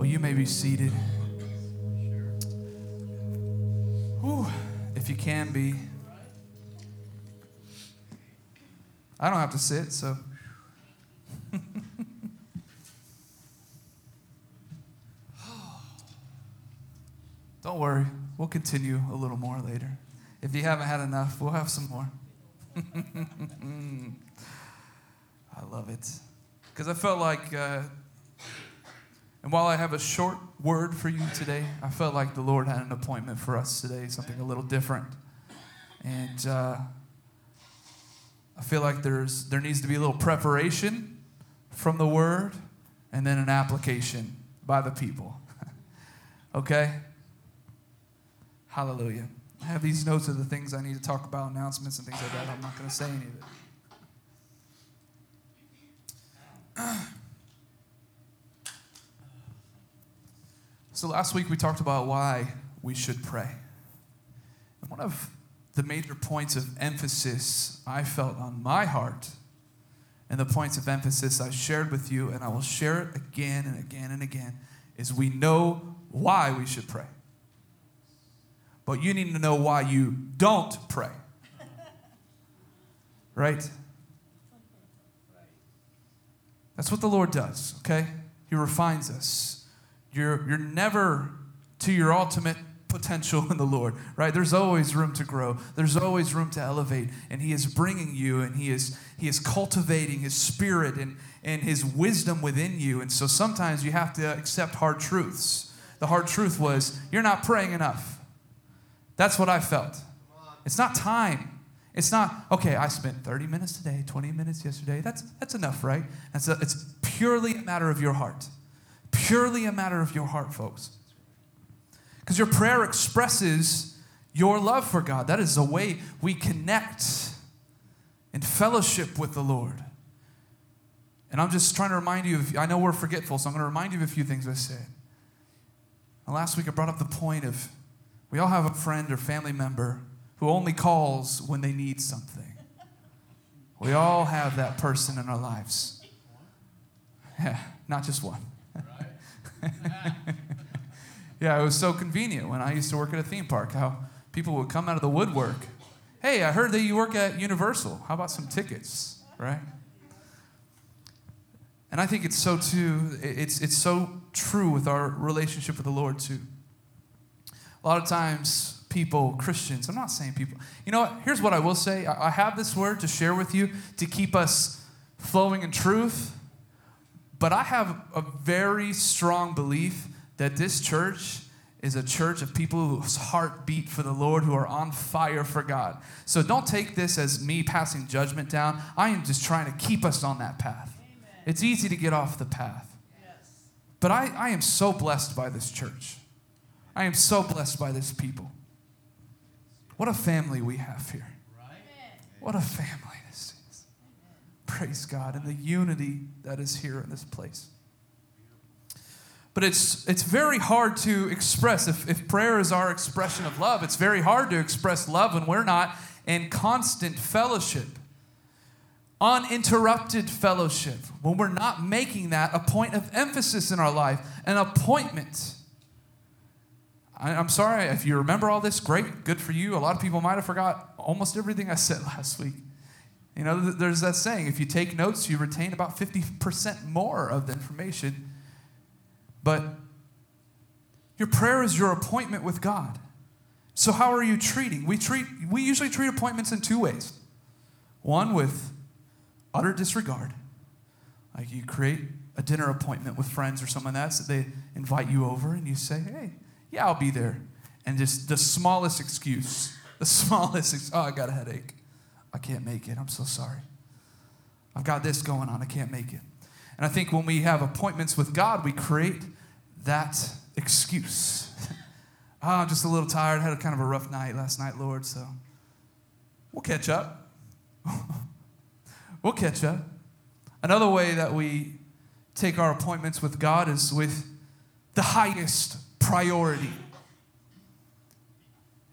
Well, you may be seated. Whew, if you can be. I don't have to sit, so. don't worry, we'll continue a little more later. If you haven't had enough, we'll have some more. I love it. Because I felt like, uh, and while I have a short word for you today, I felt like the Lord had an appointment for us today, something a little different. And uh, I feel like there's, there needs to be a little preparation from the word and then an application by the people. okay? Hallelujah. I have these notes of the things I need to talk about, announcements and things like that. I'm not going to say any of it. So last week we talked about why we should pray. And one of the major points of emphasis I felt on my heart, and the points of emphasis I shared with you, and I will share it again and again and again, is we know why we should pray. But you need to know why you don't pray. Right? That's what the Lord does, okay? He refines us. You're, you're never to your ultimate potential in the Lord, right? There's always room to grow. There's always room to elevate. And He is bringing you and He is, he is cultivating His spirit and, and His wisdom within you. And so sometimes you have to accept hard truths. The hard truth was, you're not praying enough. That's what I felt. It's not time. It's not, okay, I spent 30 minutes today, 20 minutes yesterday. That's, that's enough, right? And so it's purely a matter of your heart. Purely a matter of your heart, folks. Because your prayer expresses your love for God. That is the way we connect in fellowship with the Lord. And I'm just trying to remind you of, I know we're forgetful, so I'm going to remind you of a few things I said. And last week I brought up the point of we all have a friend or family member who only calls when they need something. We all have that person in our lives. Yeah, not just one. yeah, it was so convenient when I used to work at a theme park how people would come out of the woodwork. Hey, I heard that you work at Universal. How about some tickets, right? And I think it's so too, it's, it's so true with our relationship with the Lord too. A lot of times, people, Christians. I'm not saying people. You know what? Here's what I will say I have this word to share with you to keep us flowing in truth, but I have a very strong belief that this church is a church of people whose heart beat for the Lord, who are on fire for God. So don't take this as me passing judgment down. I am just trying to keep us on that path. Amen. It's easy to get off the path. Yes. But I, I am so blessed by this church. I am so blessed by this people. What a family we have here. What a family. Praise God and the unity that is here in this place. But it's, it's very hard to express. If, if prayer is our expression of love, it's very hard to express love when we're not in constant fellowship, uninterrupted fellowship, when we're not making that a point of emphasis in our life, an appointment I, am sorry if you remember all this. Great, good for you. A lot of people might have forgot almost everything I said last week. You know, there's that saying: if you take notes, you retain about 50% more of the information. But your prayer is your appointment with God. So how are you treating? We treat we usually treat appointments in two ways. One with utter disregard. Like you create a dinner appointment with friends or someone else that they invite you over and you say, "Hey, yeah, I'll be there. And just the smallest excuse, the smallest, ex- oh, I got a headache. I can't make it. I'm so sorry. I've got this going on. I can't make it. And I think when we have appointments with God, we create that excuse. oh, I'm just a little tired. I had a kind of a rough night last night, Lord, so we'll catch up. we'll catch up. Another way that we take our appointments with God is with the highest priority.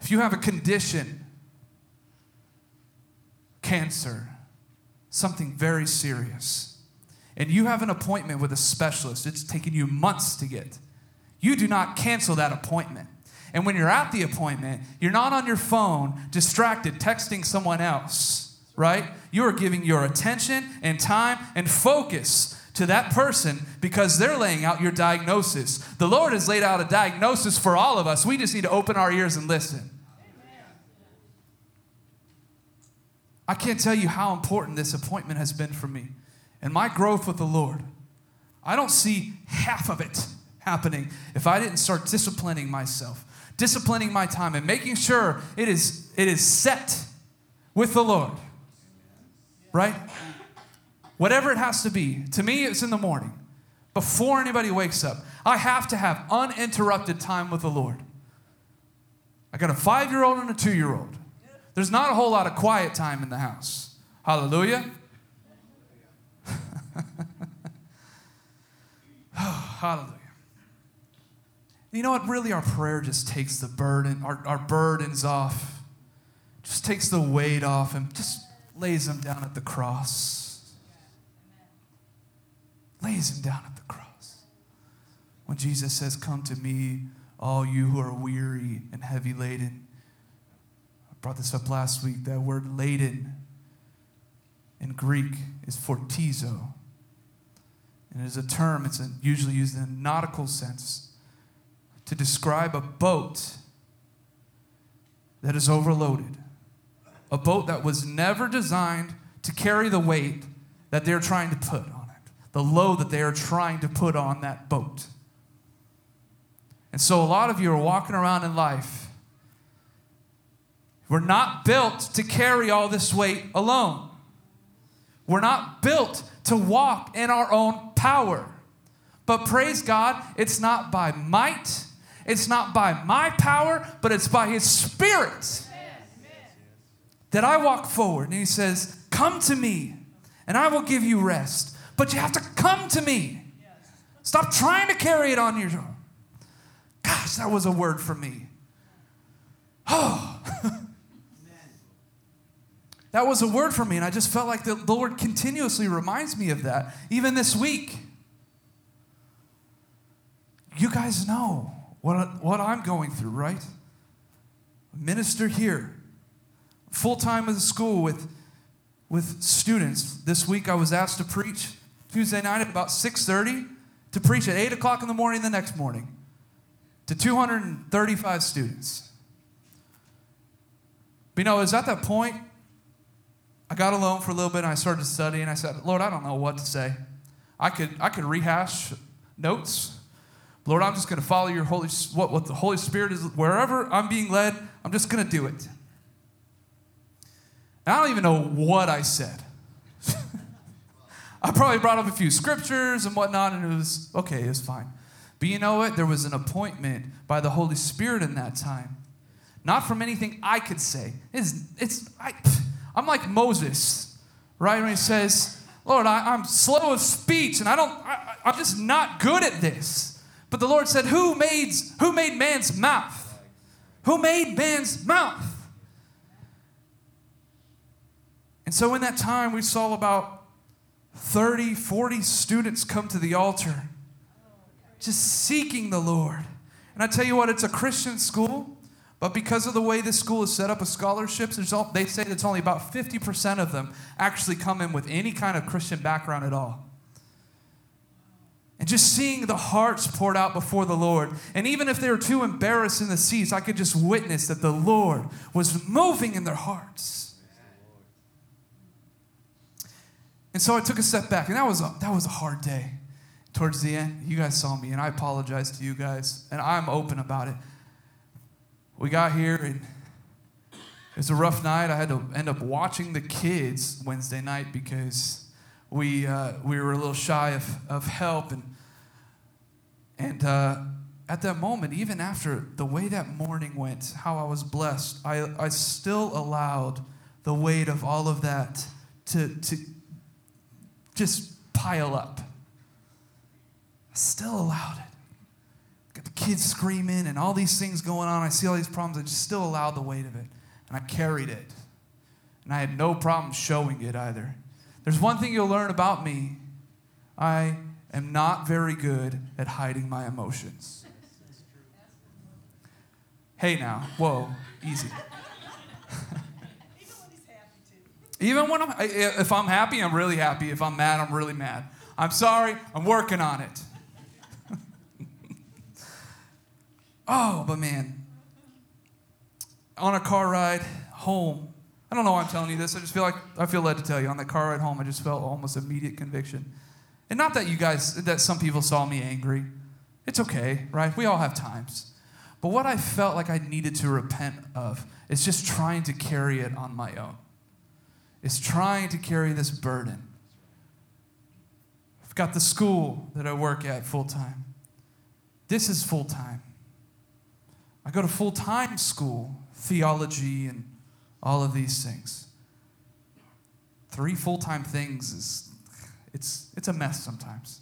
If you have a condition, cancer, something very serious, and you have an appointment with a specialist, it's taken you months to get, You do not cancel that appointment. And when you're at the appointment, you're not on your phone distracted texting someone else, right? You are giving your attention and time and focus to that person because they're laying out your diagnosis. The Lord has laid out a diagnosis for all of us. We just need to open our ears and listen. I can't tell you how important this appointment has been for me and my growth with the Lord. I don't see half of it happening if I didn't start disciplining myself, disciplining my time, and making sure it is, it is set with the Lord. Right? Whatever it has to be. To me, it's in the morning, before anybody wakes up. I have to have uninterrupted time with the Lord. I got a five year old and a two year old. There's not a whole lot of quiet time in the house. Hallelujah. Hallelujah. You know what? Really, our prayer just takes the burden, our, our burdens off, just takes the weight off, and just lays them down at the cross. Lays them down at the cross. When Jesus says, Come to me, all you who are weary and heavy laden. Brought this up last week. That word laden in Greek is fortizo. And it is a term, it's usually used in a nautical sense to describe a boat that is overloaded. A boat that was never designed to carry the weight that they're trying to put on it, the load that they are trying to put on that boat. And so, a lot of you are walking around in life. We're not built to carry all this weight alone. We're not built to walk in our own power. But praise God, it's not by might, it's not by my power, but it's by His Spirit that I walk forward. And He says, Come to me, and I will give you rest. But you have to come to me. Stop trying to carry it on your own. Gosh, that was a word for me. Oh. That was a word for me, and I just felt like the Lord continuously reminds me of that, even this week. You guys know what, what I'm going through, right? Minister here, full time at the school with, with students. This week I was asked to preach Tuesday night at about 6:30 to preach at 8 o'clock in the morning the next morning to 235 students. But you know, it was at that point I got alone for a little bit and I started studying. I said, Lord, I don't know what to say. I could, I could rehash notes. Lord, I'm just going to follow your Holy, what, what the Holy Spirit is, wherever I'm being led, I'm just going to do it. And I don't even know what I said. I probably brought up a few scriptures and whatnot, and it was okay, it was fine. But you know what? There was an appointment by the Holy Spirit in that time. Not from anything I could say. It's, it's I, I'm like Moses, right? When he says, Lord, I, am slow of speech and I don't, I, I'm just not good at this. But the Lord said, Who made, who made man's mouth? Who made man's mouth? And so in that time, we saw about 30, 40 students come to the altar, just seeking the Lord. And I tell you what, it's a Christian school. But because of the way this school is set up with scholarships, all, they say it's only about 50% of them actually come in with any kind of Christian background at all. And just seeing the hearts poured out before the Lord. And even if they were too embarrassed in the seats, I could just witness that the Lord was moving in their hearts. And so I took a step back, and that was a, that was a hard day. Towards the end, you guys saw me, and I apologize to you guys, and I'm open about it we got here and it was a rough night. I had to end up watching the kids Wednesday night because we, uh, we were a little shy of, of help. And, and uh, at that moment, even after the way that morning went, how I was blessed, I, I still allowed the weight of all of that to, to just pile up. I still allowed it kids screaming and all these things going on. I see all these problems. I just still allowed the weight of it. And I carried it. And I had no problem showing it either. There's one thing you'll learn about me I am not very good at hiding my emotions. Hey now, whoa, easy. Even when he's happy too. Even when I'm, if I'm happy, I'm really happy. If I'm mad, I'm really mad. I'm sorry, I'm working on it. Oh, but man, on a car ride home, I don't know why I'm telling you this. I just feel like I feel led to tell you. On that car ride home, I just felt almost immediate conviction. And not that you guys, that some people saw me angry. It's okay, right? We all have times. But what I felt like I needed to repent of is just trying to carry it on my own. It's trying to carry this burden. I've got the school that I work at full time. This is full time. I go to full time school, theology, and all of these things. Three full time things is it's, it's a mess sometimes.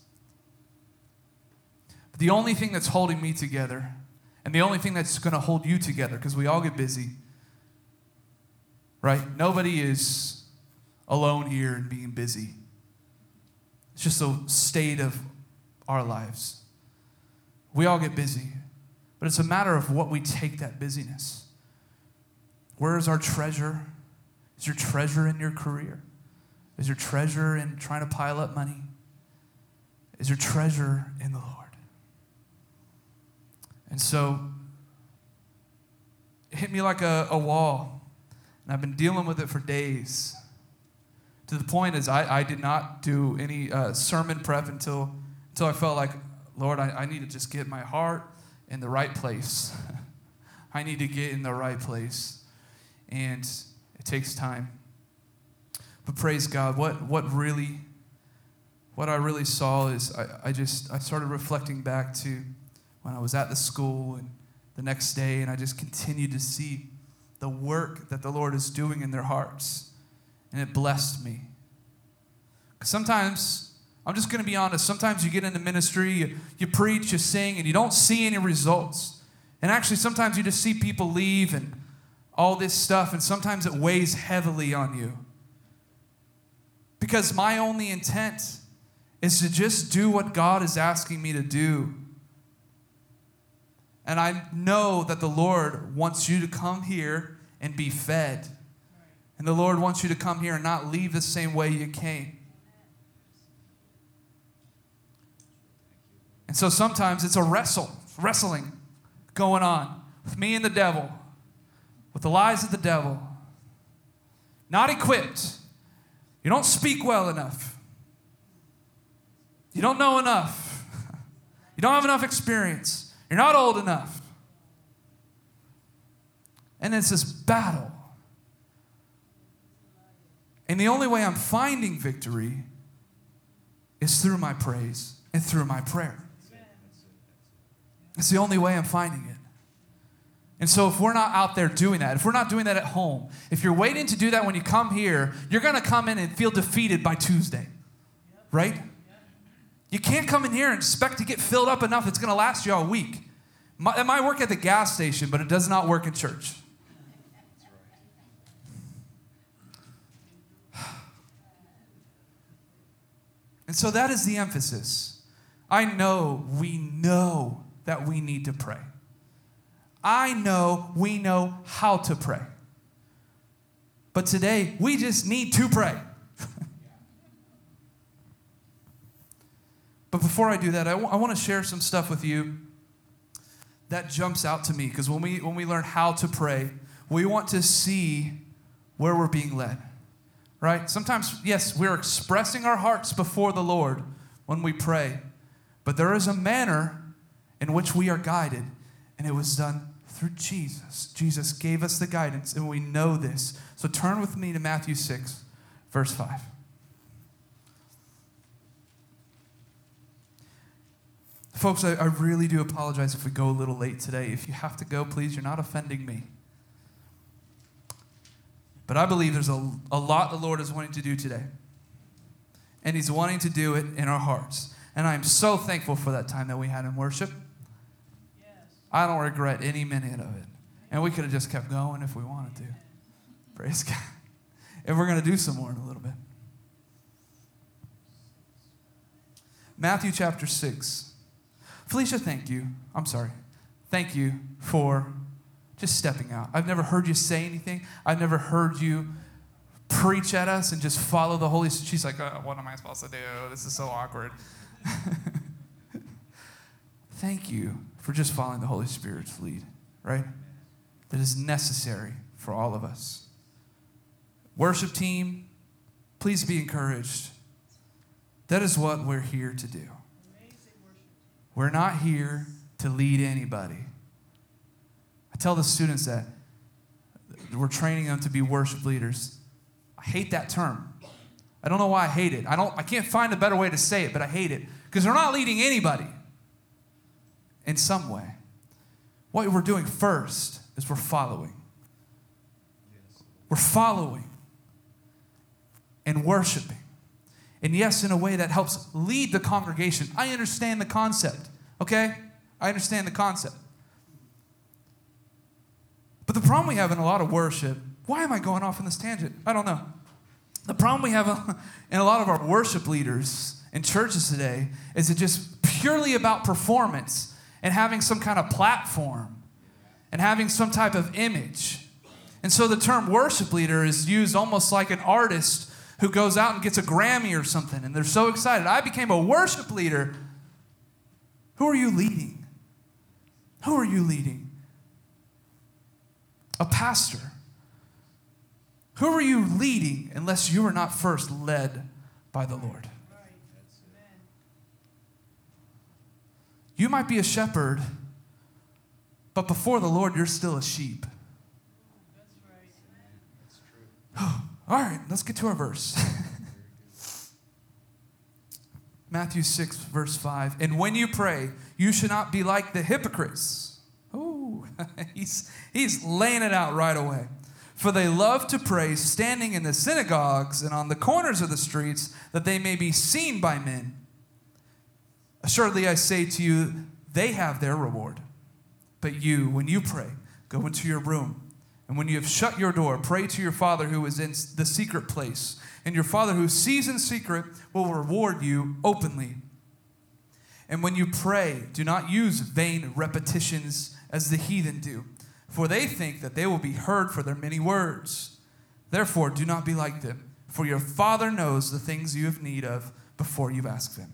But the only thing that's holding me together, and the only thing that's going to hold you together, because we all get busy, right? Nobody is alone here and being busy. It's just a state of our lives. We all get busy, but it's a matter of what we take that busyness. Where is our treasure? Is your treasure in your career? Is your treasure in trying to pile up money? Is your treasure in the Lord? And so it hit me like a, a wall. And I've been dealing with it for days. To the point is I, I did not do any uh, sermon prep until, until I felt like, Lord, I, I need to just get my heart in the right place. I need to get in the right place. And it takes time. But praise God, what, what really, what I really saw is I, I just, I started reflecting back to when I was at the school and the next day, and I just continued to see the work that the Lord is doing in their hearts. And it blessed me. Because sometimes, I'm just going to be honest, sometimes you get into ministry, you, you preach, you sing, and you don't see any results. And actually, sometimes you just see people leave and all this stuff, and sometimes it weighs heavily on you. Because my only intent is to just do what God is asking me to do. And I know that the Lord wants you to come here and be fed. And the Lord wants you to come here and not leave the same way you came. And so sometimes it's a wrestle, wrestling going on with me and the devil, with the lies of the devil. Not equipped you don't speak well enough. You don't know enough. You don't have enough experience. You're not old enough. And it's this battle. And the only way I'm finding victory is through my praise and through my prayer. It's the only way I'm finding it. And so, if we're not out there doing that, if we're not doing that at home, if you're waiting to do that when you come here, you're going to come in and feel defeated by Tuesday, right? You can't come in here and expect to get filled up enough it's going to last you all week. It might work at the gas station, but it does not work in church. And so that is the emphasis. I know, we know that we need to pray. I know we know how to pray. But today, we just need to pray. but before I do that, I, w- I want to share some stuff with you that jumps out to me because when we, when we learn how to pray, we want to see where we're being led. Right? Sometimes, yes, we're expressing our hearts before the Lord when we pray, but there is a manner in which we are guided, and it was done through Jesus. Jesus gave us the guidance, and we know this. So turn with me to Matthew 6, verse 5. Folks, I, I, really do apologize if we go a little late today. If you have to go, please, you're not offending me. But I believe there's a, a lot the Lord is wanting to do today. And He's wanting to do it in our hearts. And I'm so thankful for that time that we had in worship. I don't regret any minute of it. And we could have just kept going if we wanted to. Praise God. And we're going to do some more in a little bit. Matthew chapter 6. Felicia, thank you. I'm sorry. Thank you for Just stepping out. I've never heard you say anything. I've never heard you preach at us and just follow the Holy Spirit. She's like, oh, what am I supposed to do? This is so awkward. Thank you for just following the Holy Spirit's lead, right? That is necessary for all of us. Worship team, please be encouraged. That is what we're here to do. We're not here to lead anybody. I tell the students that we're training them to be worship leaders. I hate that term. I don't know why I hate it. I don't I can't find a better way to say it, but I hate it because they're not leading anybody in some way. What we're doing first is we're following. We're following and worshiping. And yes, in a way that helps lead the congregation. I understand the concept, okay? I understand the concept. But the problem we have in a lot of worship, why am I going off on this tangent? I don't know. The problem we have in a lot of our worship leaders in churches today is it just purely about performance and having some kind of platform and having some type of image. And so the term worship leader is used almost like an artist who goes out and gets a Grammy or something, and they're so excited. I became a worship leader. Who are you leading? Who are you leading? A pastor. Who are you leading unless you are not first led by the Lord? You might be a shepherd, but before the Lord, you're still a sheep. All right, let's get to our verse. Matthew 6, verse 5. And when you pray, you should not be like the hypocrites. Oh, he's, he's laying it out right away. For they love to pray standing in the synagogues and on the corners of the streets that they may be seen by men. Assuredly, I say to you, they have their reward. But you, when you pray, go into your room and when you have shut your door, pray to your Father who is in the secret place. And your Father who sees in secret will reward you openly. And when you pray, do not use vain repetitions as the heathen do, for they think that they will be heard for their many words. Therefore, do not be like them, for your Father knows the things you have need of before you ask them.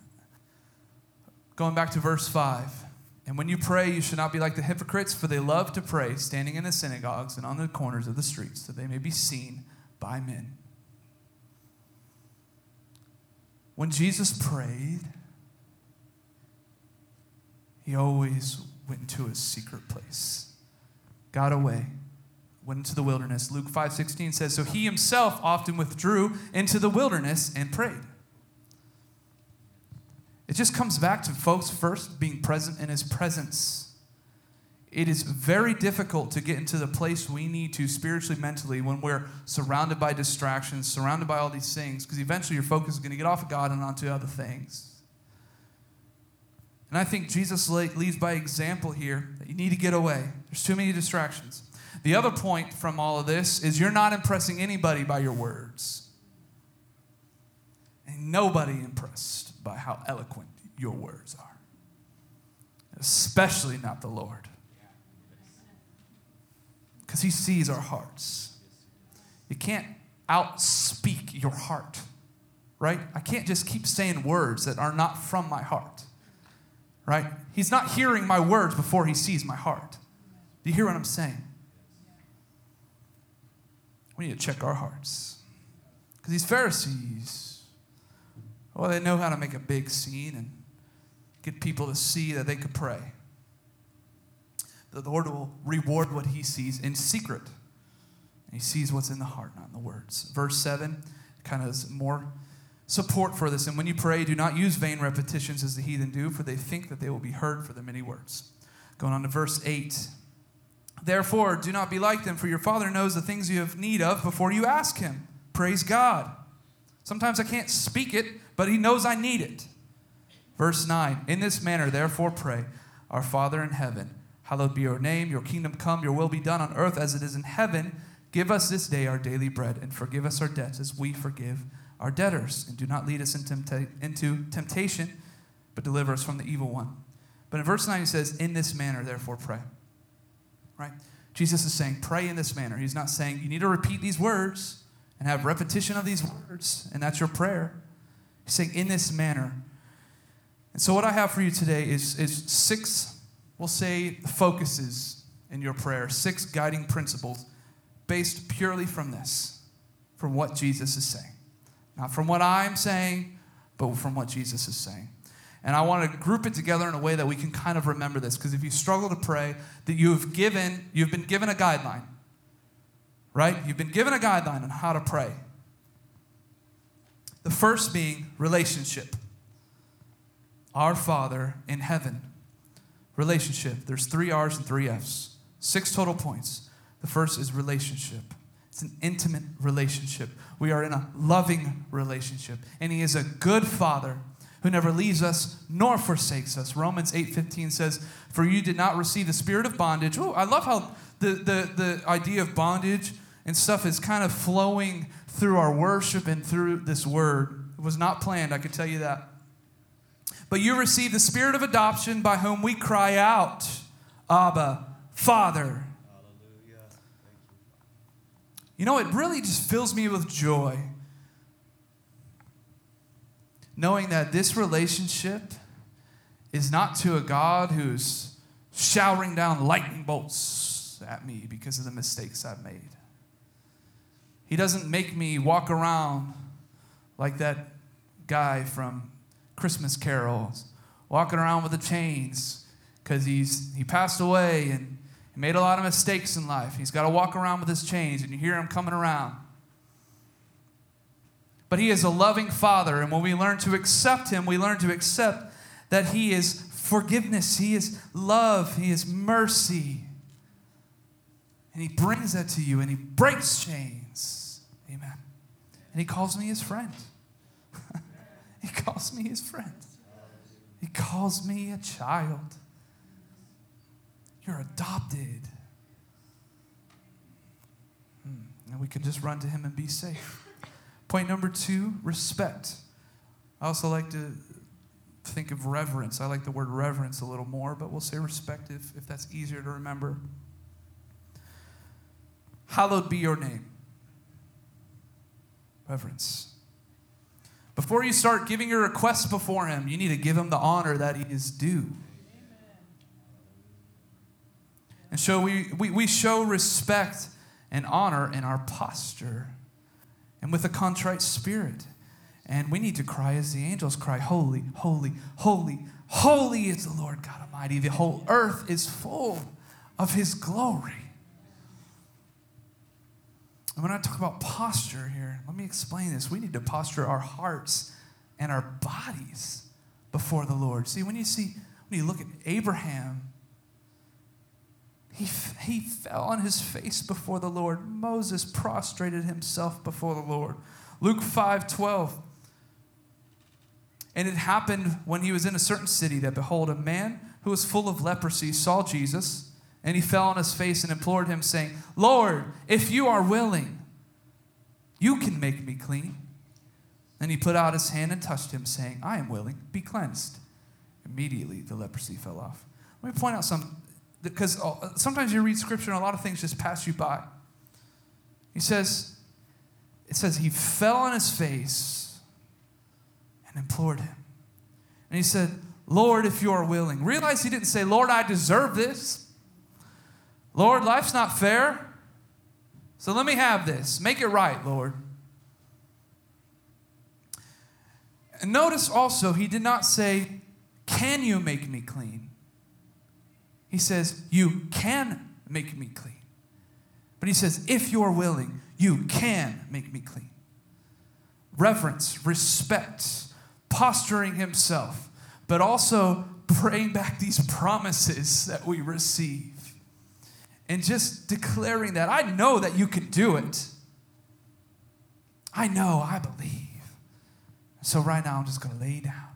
Going back to verse 5. And when you pray, you should not be like the hypocrites, for they love to pray, standing in the synagogues and on the corners of the streets, that they may be seen by men. When Jesus prayed, he always went into his secret place, got away, went into the wilderness. Luke 5:16 says, "So he himself often withdrew into the wilderness and prayed." It just comes back to folks first being present in his presence. It is very difficult to get into the place we need to spiritually, mentally, when we're surrounded by distractions, surrounded by all these things, because eventually your focus is going to get off of God and onto other things. And I think Jesus leads by example here that you need to get away. There's too many distractions. The other point from all of this is you're not impressing anybody by your words. And nobody impressed by how eloquent your words are, especially not the Lord. Because He sees our hearts. You can't outspeak your heart, right? I can't just keep saying words that are not from my heart, right? He's not hearing my words before He sees my heart. Do you hear what I'm saying? We need to check our hearts. Because these Pharisees, well, they know how to make a big scene and get people to see that they could pray. The Lord will reward what he sees in secret. He sees what's in the heart, not in the words. Verse 7 kind of is more support for this. And when you pray, do not use vain repetitions as the heathen do, for they think that they will be heard for their many words. Going on to verse 8. Therefore, do not be like them, for your Father knows the things you have need of before you ask Him. Praise God. Sometimes I can't speak it, but He knows I need it. Verse 9 In this manner, therefore, pray, Our Father in heaven, hallowed be your name, your kingdom come, your will be done on earth as it is in heaven. Give us this day our daily bread, and forgive us our debts as we forgive our debtors. And do not lead us into temptation, but deliver us from the evil one. But in verse 9, he says, In this manner, therefore, pray right? Jesus is saying, pray in this manner. He's not saying you need to repeat these words and have repetition of these words, and that's your prayer. Saying, in this manner. And so, what I have for you today is, is six, we'll say, focuses in your prayer, six guiding principles based purely from this, from what Jesus is saying. Not from what I'm saying, but from what Jesus is saying. And I want to group it together in a way that we can kind of remember this. Because if you struggle to pray, that you've given, you've been given a guideline. Right? You've been given a guideline on how to pray. The first being relationship. Our Father in heaven. Relationship. There's three R's and three F's. Six total points. The first is relationship. It's an intimate relationship. We are in a loving relationship. And He is a good Father who never leaves us nor forsakes us. Romans 8:15 says, "For you did not receive the spirit of bondage." Oh, I love how the, the, the idea of bondage and stuff is kind of flowing through our worship and through this word. It was not planned, I can tell you that. But you receive the spirit of adoption by whom we cry out, Abba, Father. You. you know, it really just fills me with joy knowing that this relationship is not to a God who's showering down lightning bolts at me because of the mistakes I've made. He doesn't make me walk around like that guy from Christmas carols, walking around with the chains because he's he passed away and he made a lot of mistakes in life. He's got to walk around with his chains, and you hear him coming around. But He is a loving Father. And when we learn to accept Him, we learn to accept that He is forgiveness, He is love, He is mercy. And He brings that to you and He breaks chains. Amen. And He calls me His friend. he calls me His friend. He calls me a child. You're adopted. Hmm. And we can just run to Him and be safe. Point number two respect. I also like to think of reverence. I like the word reverence a little more, but we'll say respect if, if that's easier to remember. Hallowed be your name. Reverence. Before you start giving your requests before Him, you need to give Him the honor that He is due. And so we, we, we show respect and honor in our posture and with a contrite spirit. And we need to cry as the angels cry, Holy, holy, holy, holy is the Lord God Almighty. The whole earth is full of His glory. And when I talk about posture here, let me explain this. We need to posture our hearts and our bodies before the Lord. See, when you see, when you look at Abraham, he, he fell on his face before the Lord. Moses prostrated himself before the Lord. Luke 5 12. And it happened when he was in a certain city that, behold, a man who was full of leprosy saw Jesus, and he fell on his face and implored him, saying, Lord, if you are willing, you can make me clean. And he put out his hand and touched him, saying, I am willing, be cleansed. Immediately the leprosy fell off. Let me point out some because uh, sometimes you read scripture and a lot of things just pass you by. He says, it says he fell on his face and implored him. And he said, Lord, if you are willing. Realize he didn't say, Lord, I deserve this. Lord, life's not fair. So let me have this. Make it right, Lord. And notice also, he did not say, Can you make me clean? He says, You can make me clean. But he says, If you're willing, you can make me clean. Reverence, respect, posturing himself, but also praying back these promises that we receive. And just declaring that I know that you can do it. I know, I believe. So, right now, I'm just going to lay down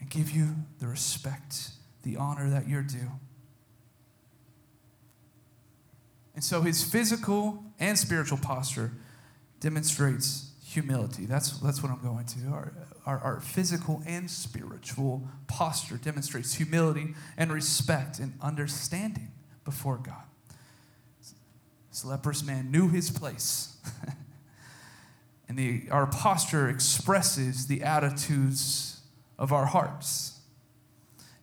and give you the respect, the honor that you're due. And so, his physical and spiritual posture demonstrates humility. That's, that's what I'm going to. Our, our, our physical and spiritual posture demonstrates humility and respect and understanding before God. This leprous man knew his place. and the, our posture expresses the attitudes of our hearts.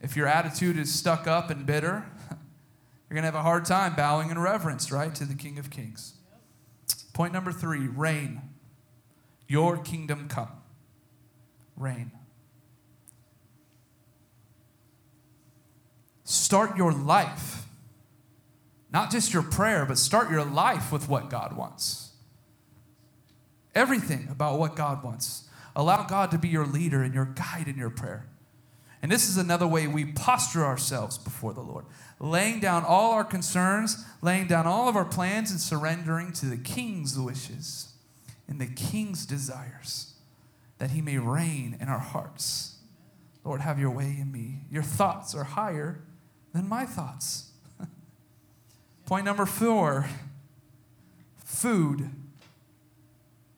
If your attitude is stuck up and bitter, you're going to have a hard time bowing in reverence, right, to the King of Kings. Point number three reign. Your kingdom come. Reign. Start your life not just your prayer, but start your life with what God wants. Everything about what God wants. Allow God to be your leader and your guide in your prayer. And this is another way we posture ourselves before the Lord, laying down all our concerns, laying down all of our plans, and surrendering to the King's wishes and the King's desires, that He may reign in our hearts. Lord, have your way in me. Your thoughts are higher than my thoughts. Point number four food.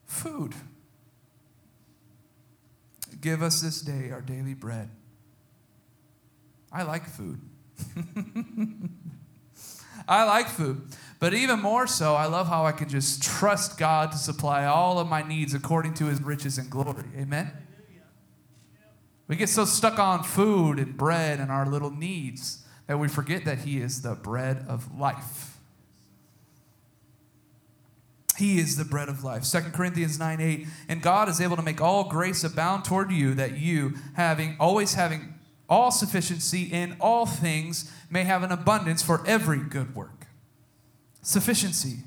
Food. Give us this day our daily bread. I like food. I like food. But even more so, I love how I can just trust God to supply all of my needs according to his riches and glory. Amen? We get so stuck on food and bread and our little needs that we forget that He is the bread of life. He is the bread of life. 2 Corinthians 9 8. And God is able to make all grace abound toward you, that you, having always having all sufficiency in all things, may have an abundance for every good work. Sufficiency.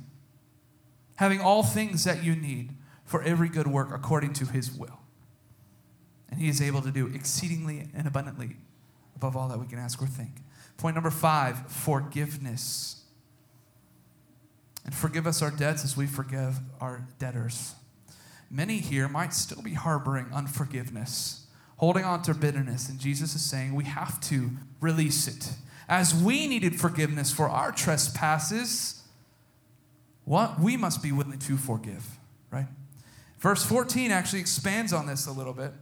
Having all things that you need for every good work according to his will. And he is able to do exceedingly and abundantly above all that we can ask or think. Point number five forgiveness. And forgive us our debts as we forgive our debtors. Many here might still be harboring unforgiveness, holding on to bitterness. And Jesus is saying we have to release it. As we needed forgiveness for our trespasses, what we must be willing to forgive, right? Verse 14 actually expands on this a little bit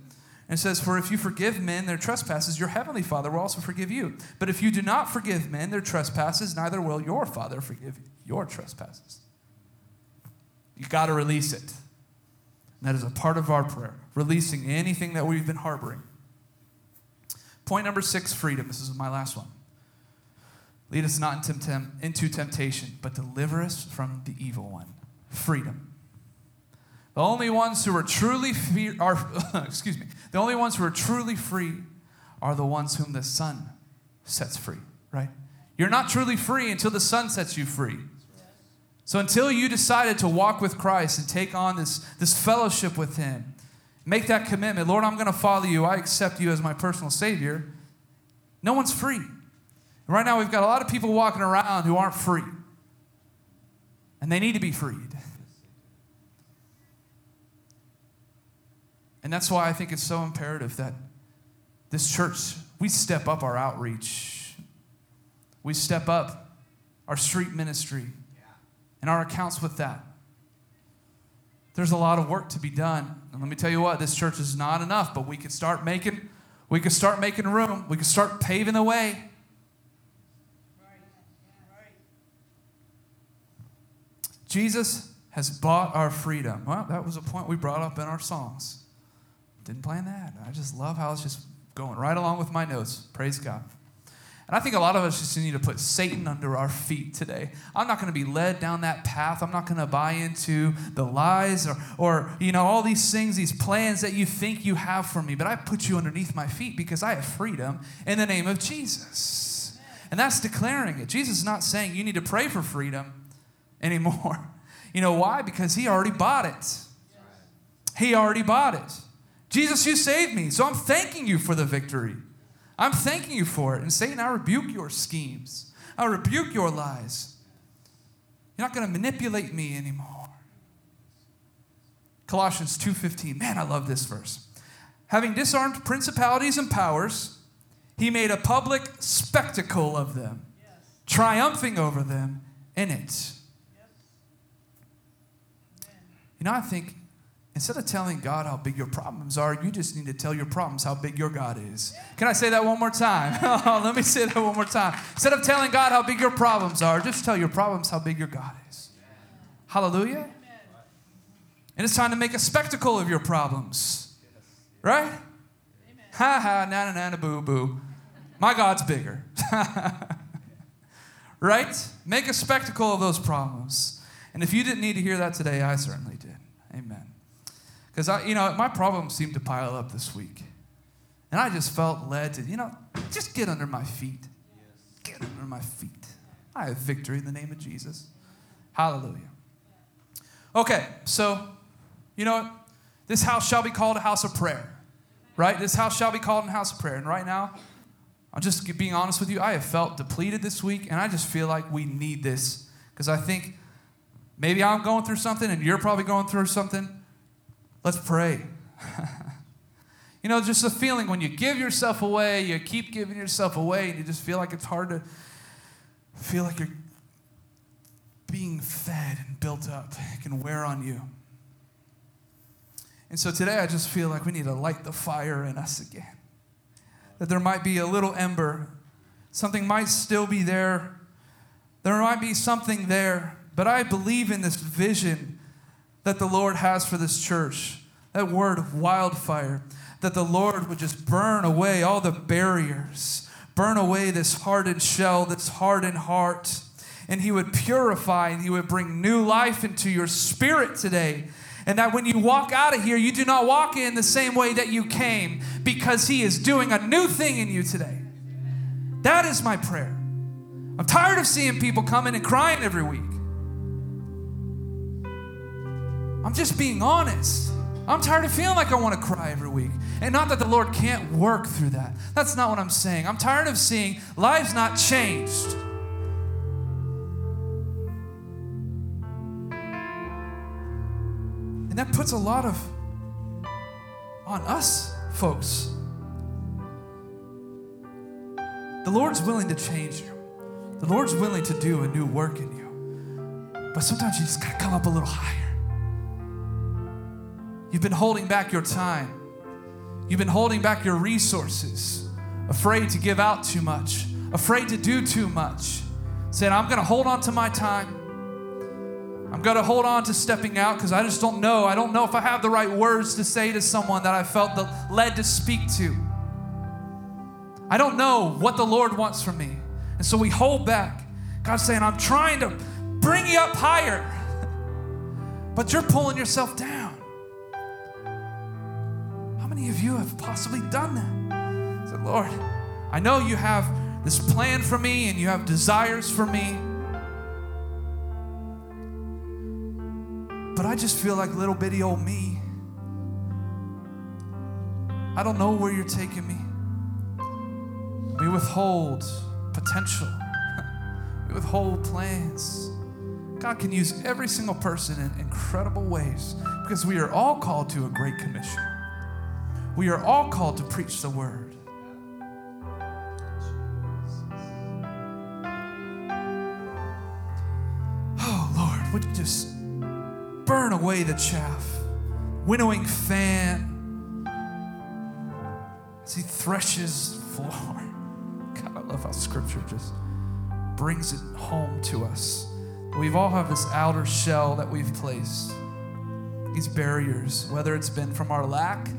and says, For if you forgive men their trespasses, your heavenly Father will also forgive you. But if you do not forgive men their trespasses, neither will your Father forgive your trespasses. You got to release it. And that is a part of our prayer, releasing anything that we've been harboring. Point number six freedom. This is my last one. Lead us not into temptation, but deliver us from the evil one. Freedom. The only ones who are truly free are, excuse me, the only ones who are truly free are the ones whom the Son sets free, right? You're not truly free until the Son sets you free. So until you decided to walk with Christ and take on this, this fellowship with Him, make that commitment, Lord, I'm going to follow you. I accept you as my personal Savior. No one's free. Right now, we've got a lot of people walking around who aren't free, and they need to be freed. And that's why I think it's so imperative that this church, we step up our outreach. We step up our street ministry and our accounts with that. There's a lot of work to be done. And let me tell you what, this church is not enough, but we can start making we can start making room. We can start paving the way. Jesus has bought our freedom. Well, that was a point we brought up in our songs. Didn't plan that. I just love how it's just going right along with my notes. Praise God. And I think a lot of us just need to put Satan under our feet today. I'm not going to be led down that path. I'm not going to buy into the lies or, or, you know, all these things, these plans that you think you have for me. But I put you underneath my feet because I have freedom in the name of Jesus. And that's declaring it. Jesus is not saying you need to pray for freedom anymore. You know why? Because he already bought it. He already bought it. Jesus, you saved me. So I'm thanking you for the victory. I'm thanking you for it. And Satan, I rebuke your schemes. I rebuke your lies. You're not going to manipulate me anymore. Colossians 2:15. Man, I love this verse. Having disarmed principalities and powers, he made a public spectacle of them, yes. triumphing over them in it. Yes. You know, I think instead of telling God how big your problems are, you just need to tell your problems how big your God is. Can I say that one more time? oh, let me say that one more time. Instead of telling God how big your problems are, just tell your problems how big your God is. Hallelujah. And it's time to make a spectacle of your problems. Right? Ha ha, na na na, boo boo. My God's bigger. right? Make a spectacle of those problems. And if you didn't need to hear that today, I certainly did. Amen. Because I, you know, my problems seemed to pile up this week. And I just felt led to, you know, just get under my feet. Get under my feet. I have victory in the name of Jesus. Hallelujah. Okay, so, you know what? This house shall be called a house of prayer, right? This house shall be called a house of prayer. And right now, I'm just being honest with you. I have felt depleted this week, and I just feel like we need this because I think maybe I'm going through something and you're probably going through something. Let's pray. you know, just a feeling when you give yourself away, you keep giving yourself away, and you just feel like it's hard to feel like you're being fed and built up. It can wear on you. And so today I just feel like we need to light the fire in us again that there might be a little ember. Something might still be there. There might be something there. But I believe in this vision that the Lord has for this church. That word wildfire. That the Lord would just burn away all the barriers, burn away this hardened shell, this hardened heart. And He would purify and He would bring new life into your spirit today and that when you walk out of here, you do not walk in the same way that you came because He is doing a new thing in you today. That is my prayer. I'm tired of seeing people coming and crying every week. I'm just being honest. I'm tired of feeling like I want to cry every week. And not that the Lord can't work through that. That's not what I'm saying. I'm tired of seeing lives not changed. And that puts a lot of on us, folks. The Lord's willing to change you. The Lord's willing to do a new work in you. But sometimes you just gotta come up a little higher. You've been holding back your time. You've been holding back your resources, afraid to give out too much, afraid to do too much. Saying, I'm gonna hold on to my time. I'm going to hold on to stepping out because I just don't know. I don't know if I have the right words to say to someone that I felt the, led to speak to. I don't know what the Lord wants from me. And so we hold back. God's saying, I'm trying to bring you up higher, but you're pulling yourself down. Many of you have possibly done that? I said, Lord, I know you have this plan for me and you have desires for me. But I just feel like little bitty old me. I don't know where you're taking me. We withhold potential, we withhold plans. God can use every single person in incredible ways because we are all called to a great commission. We are all called to preach the word. Oh, Lord, would you just burn away the chaff. Winnowing fan as he threshes floor. God, I love how scripture just brings it home to us. We've all have this outer shell that we've placed, these barriers, whether it's been from our lack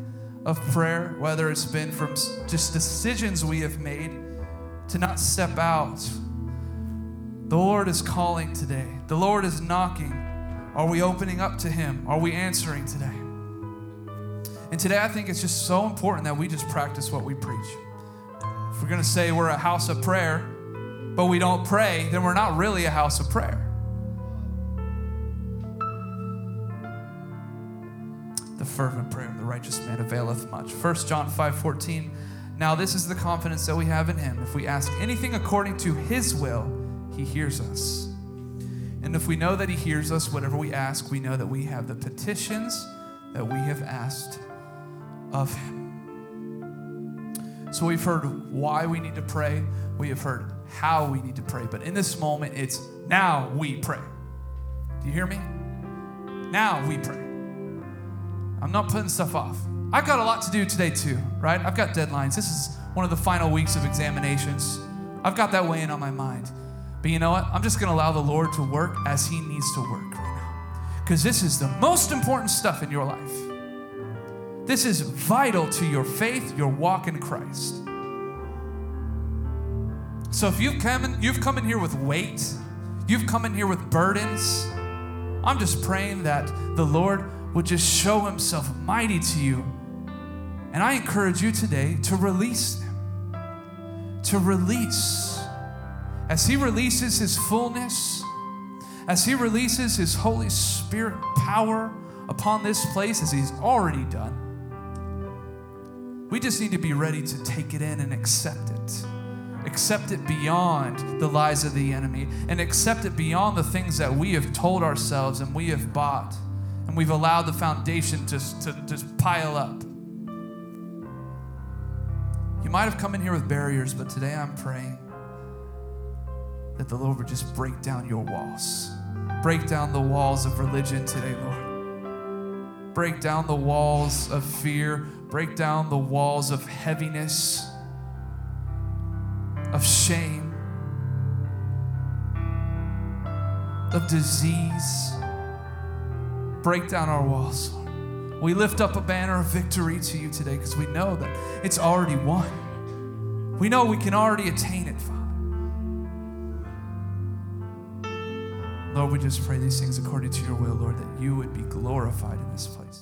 of prayer, whether it's been from just decisions we have made to not step out. The Lord is calling today. The Lord is knocking. Are we opening up to Him? Are we answering today? And today, I think it's just so important that we just practice what we preach. If we're going to say we're a house of prayer, but we don't pray, then we're not really a house of prayer. The fervent prayer of the righteous man availeth much. 1 John 5 14. Now, this is the confidence that we have in Him. If we ask anything according to His will, He hears us. And if we know that He hears us, whatever we ask, we know that we have the petitions that we have asked of Him. So we've heard why we need to pray, we have heard how we need to pray, but in this moment, it's now we pray. Do you hear me? Now we pray. I'm not putting stuff off. I've got a lot to do today, too, right? I've got deadlines. This is one of the final weeks of examinations. I've got that weighing on my mind. But you know what? I'm just going to allow the Lord to work as He needs to work right now. Because this is the most important stuff in your life. This is vital to your faith, your walk in Christ. So if you've come in, you've come in here with weight, you've come in here with burdens, I'm just praying that the Lord would just show himself mighty to you. And I encourage you today to release them. To release. As he releases his fullness, as he releases his Holy Spirit power upon this place, as he's already done, we just need to be ready to take it in and accept it accept it beyond the lies of the enemy and accept it beyond the things that we have told ourselves and we have bought and we've allowed the foundation to, to just pile up. You might have come in here with barriers, but today I'm praying that the Lord would just break down your walls. Break down the walls of religion today, Lord. Break down the walls of fear. Break down the walls of heaviness of shame, of disease. Break down our walls, We lift up a banner of victory to you today because we know that it's already won. We know we can already attain it, Father. Lord, we just pray these things according to your will, Lord, that you would be glorified in this place.